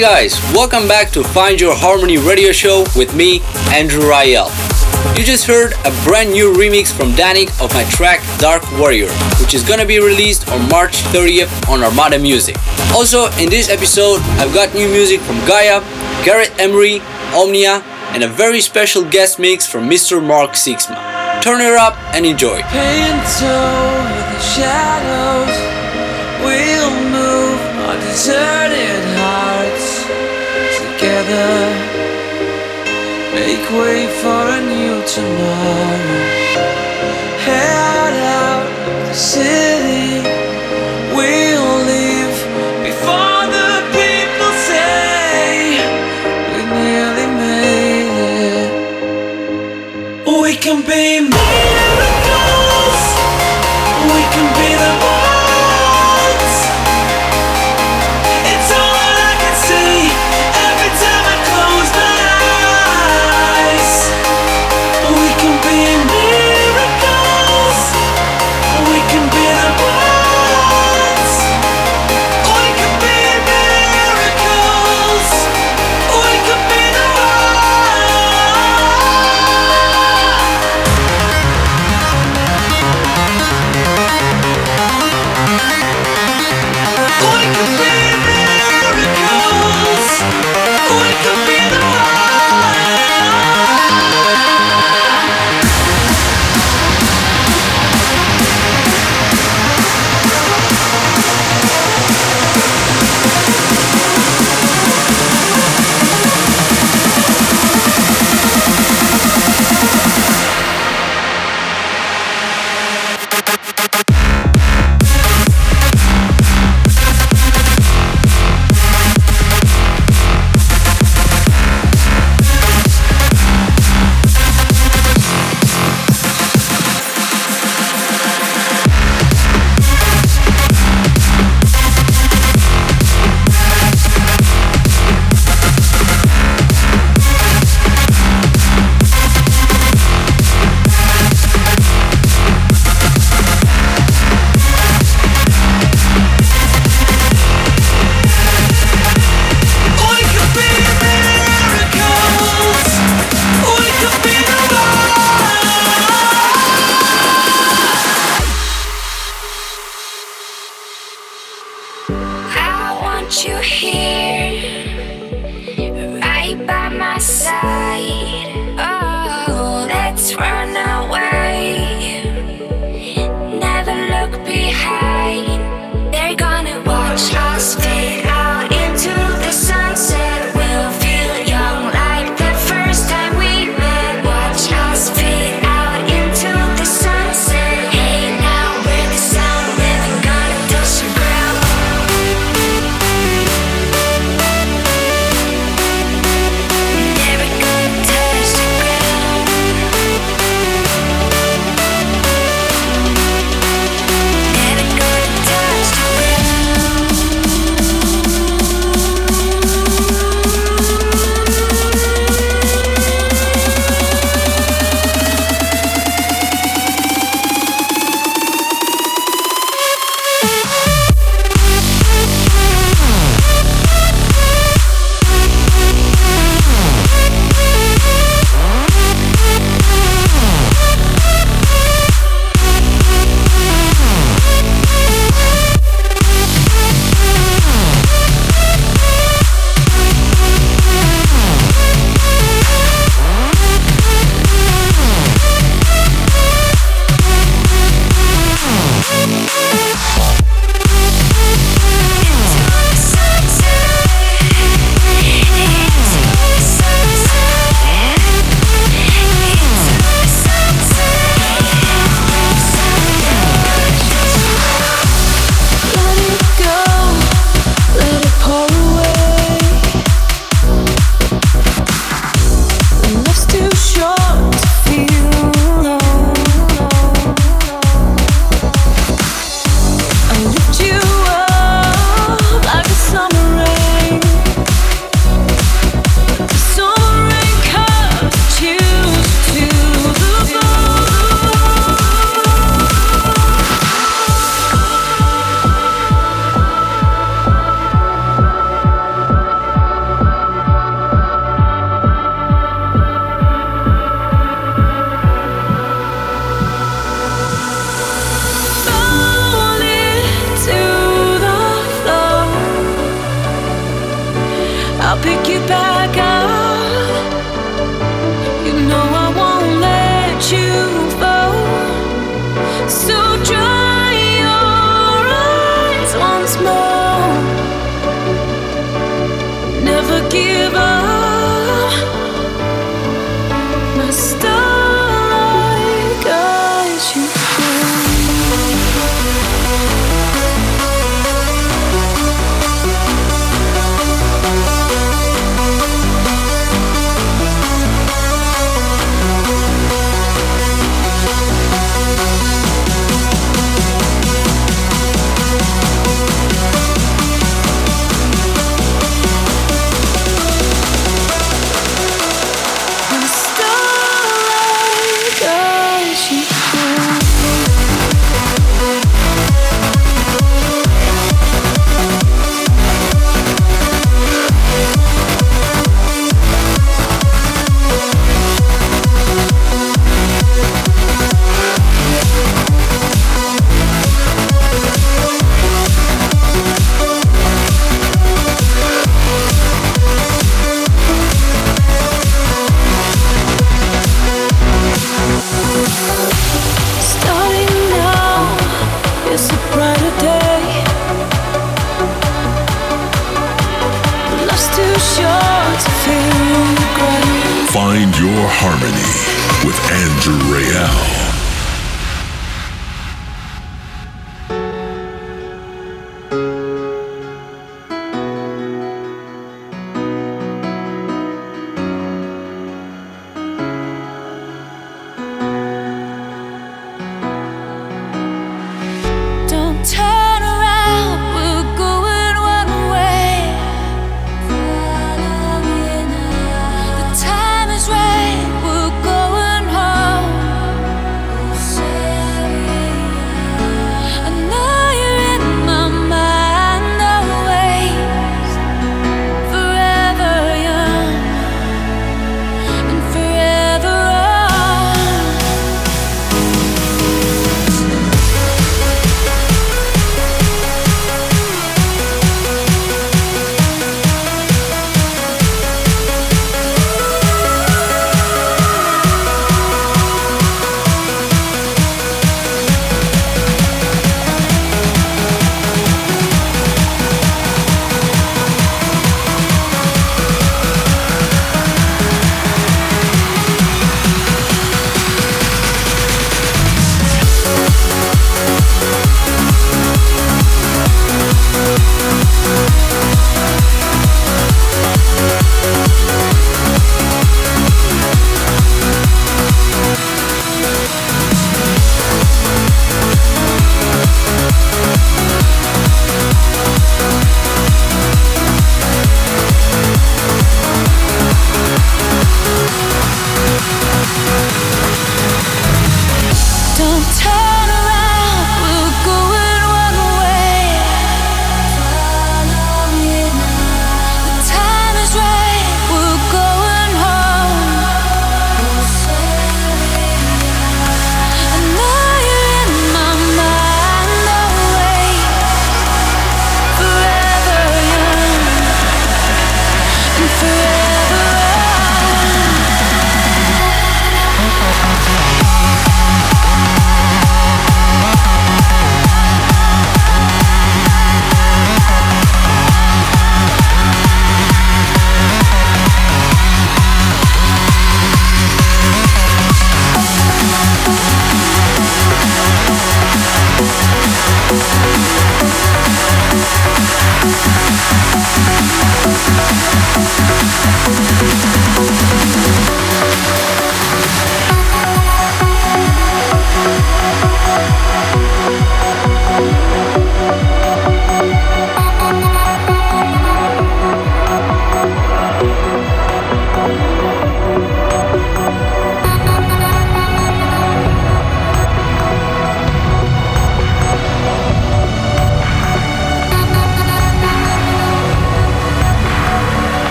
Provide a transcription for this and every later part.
Guys, welcome back to Find Your Harmony radio show with me, Andrew Rayel. You just heard a brand new remix from Danik of my track Dark Warrior, which is gonna be released on March 30th on Armada Music. Also, in this episode, I've got new music from Gaia, Gareth Emery, Omnia, and a very special guest mix from Mr. Mark Sixma. Turn it up and enjoy. Together. Make way for a new tomorrow. Head out of the city,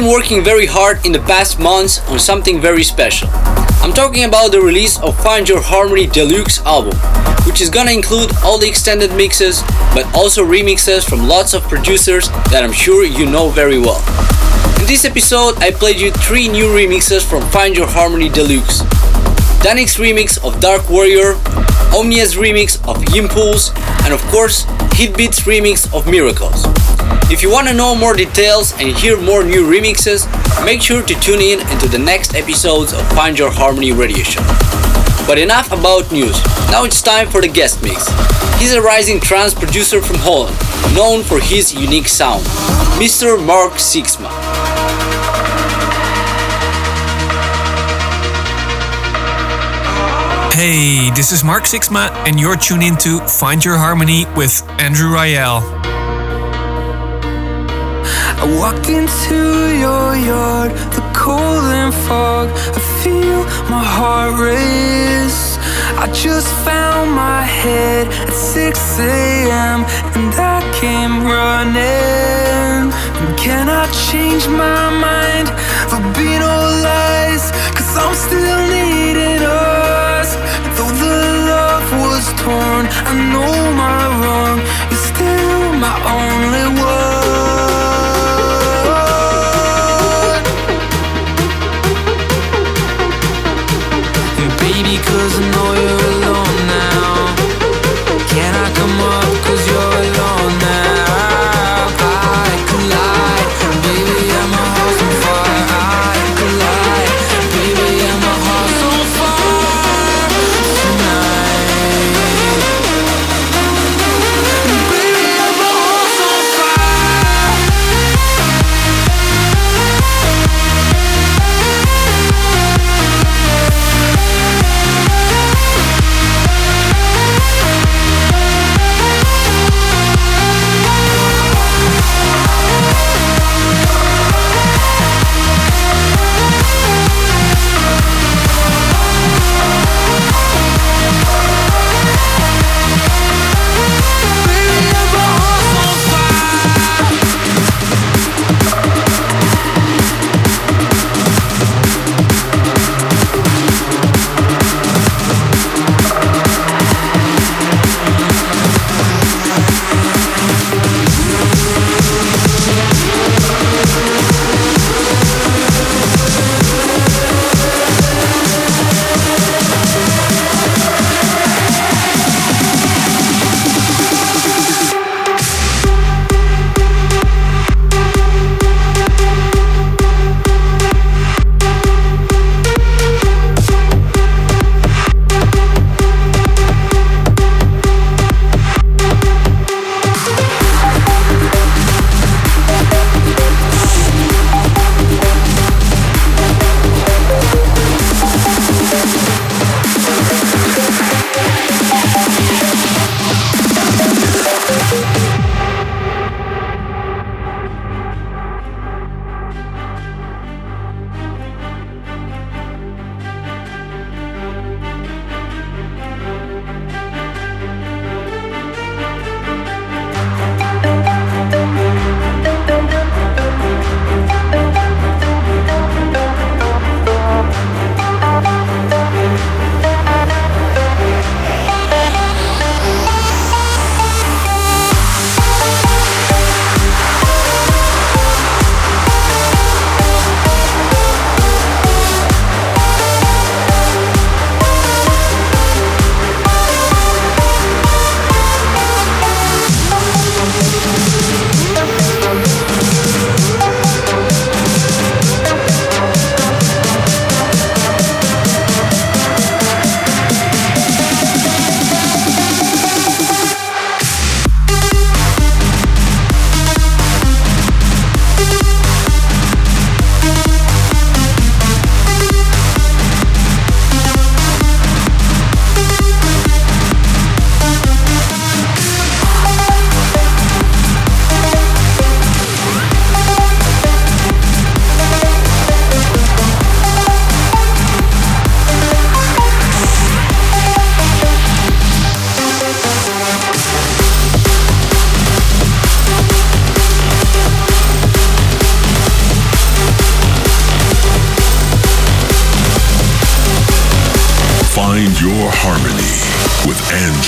been working very hard in the past months on something very special. I'm talking about the release of Find Your Harmony Deluxe album, which is gonna include all the extended mixes, but also remixes from lots of producers that I'm sure you know very well. In this episode, I played you three new remixes from Find Your Harmony Deluxe. Danik's remix of Dark Warrior, Omnia's remix of Impulse, and of course, Heatbeat's remix of Miracles. If you want to know more details and hear more new remixes, make sure to tune in into the next episodes of Find Your Harmony radio show. But enough about news. Now it's time for the guest mix. He's a rising trance producer from Holland, known for his unique sound, Mr. Mark Sixma. Hey, this is Mark Sixma, and you're tuned in to Find Your Harmony with Andrew Rayel. I walked into your yard, the cold and fog. I feel my heart race. I just found my head at 6 a.m. and I came running. Can I change my mind for being all lies? Cause I'm still needing us. Though the love was torn, I know my wrong is still my only one.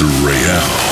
With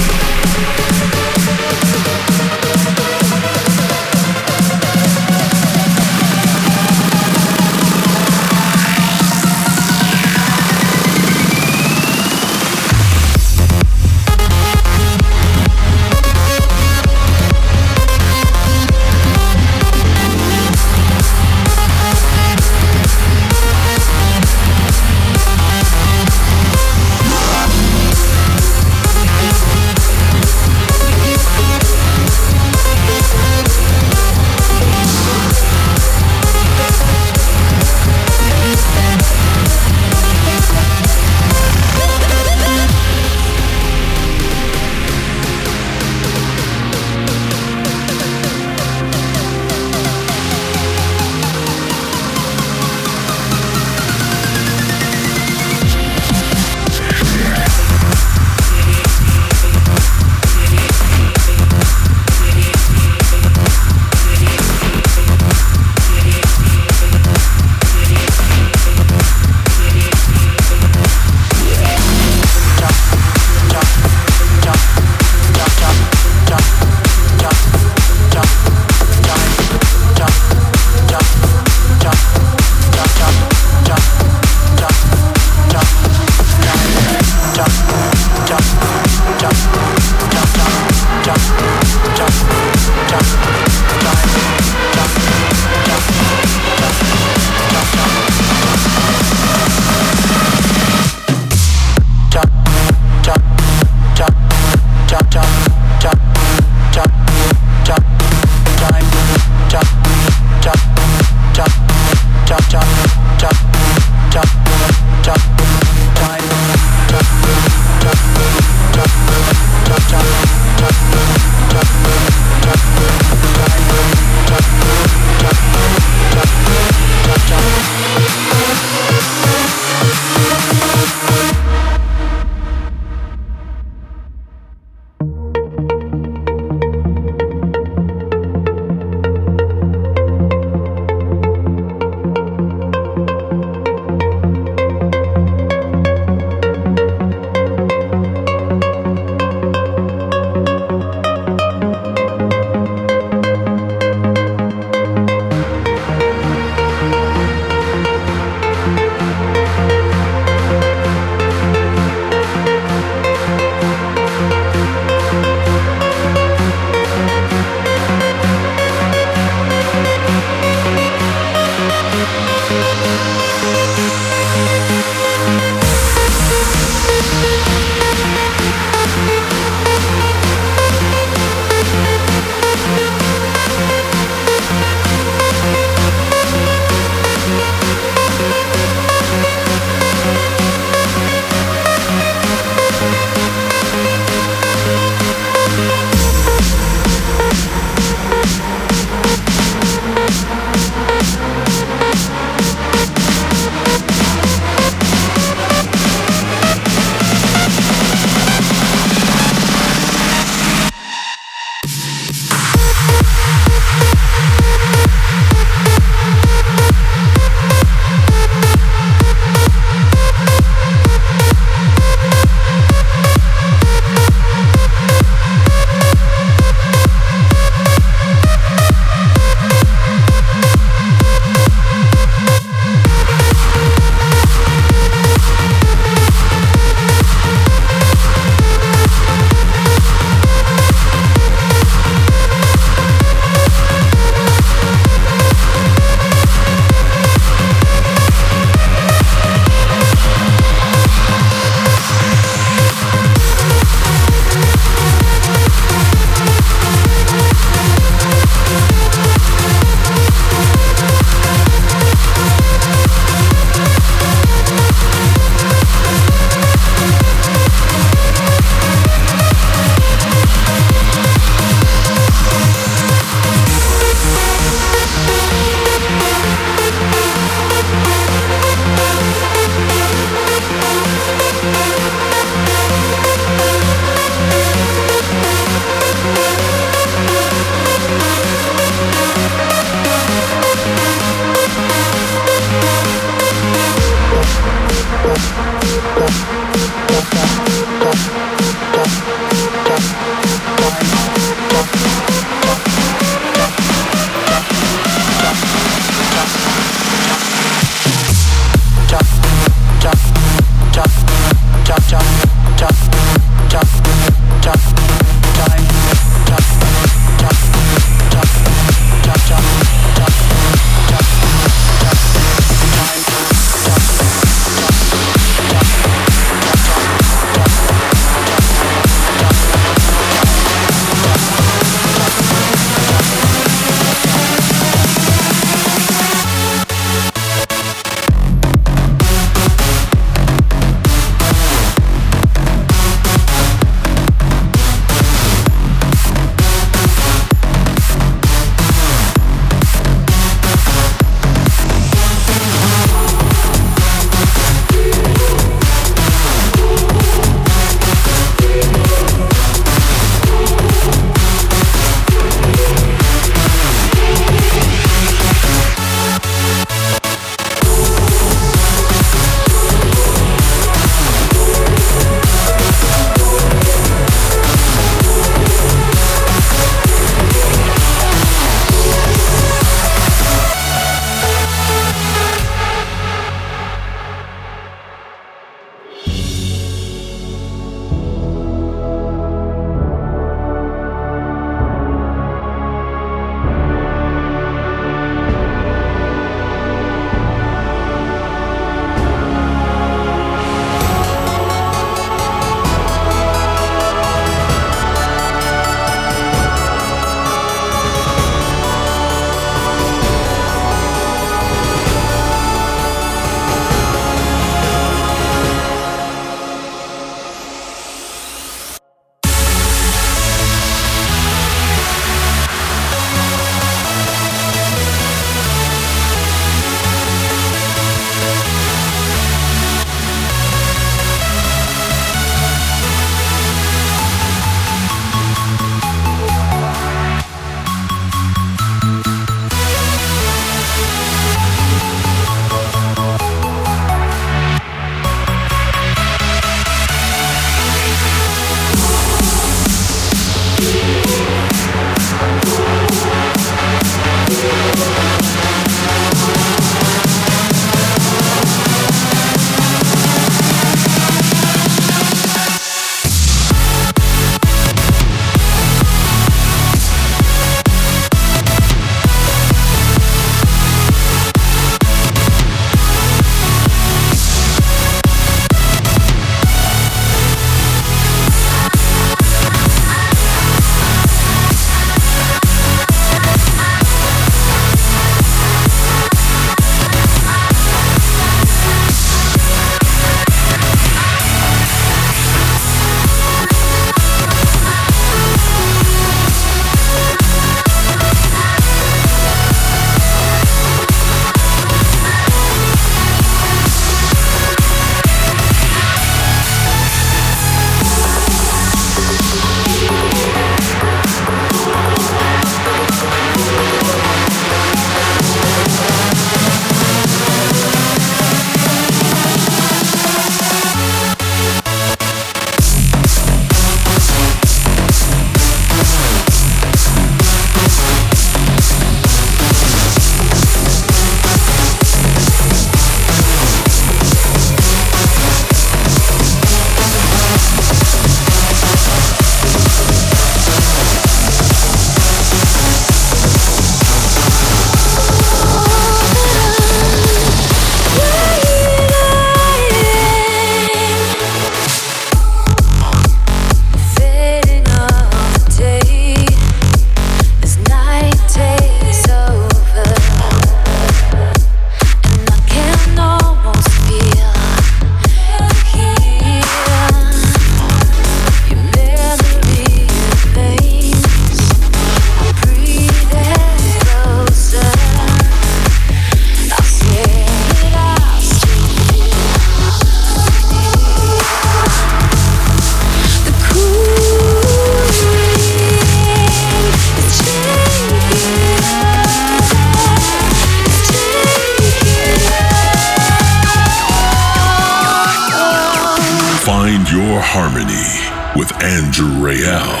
Andrew Rayel.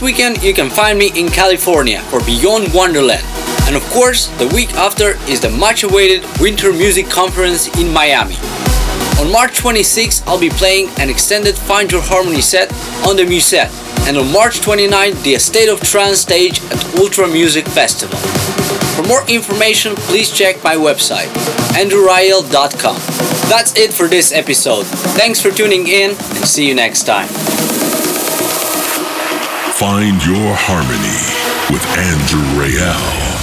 Weekend you can find me in California for Beyond Wonderland. And of course, the week after is the much awaited Winter Music Conference in Miami. On March 26, I'll be playing an extended Find Your Harmony set on the Musette, and on March 29, the State of Trance stage at Ultra Music Festival. For more information, please check my website, andrewrayel.com. That's it for this episode. Thanks for tuning in, and see you next time. Find your harmony with Andrew Rayel.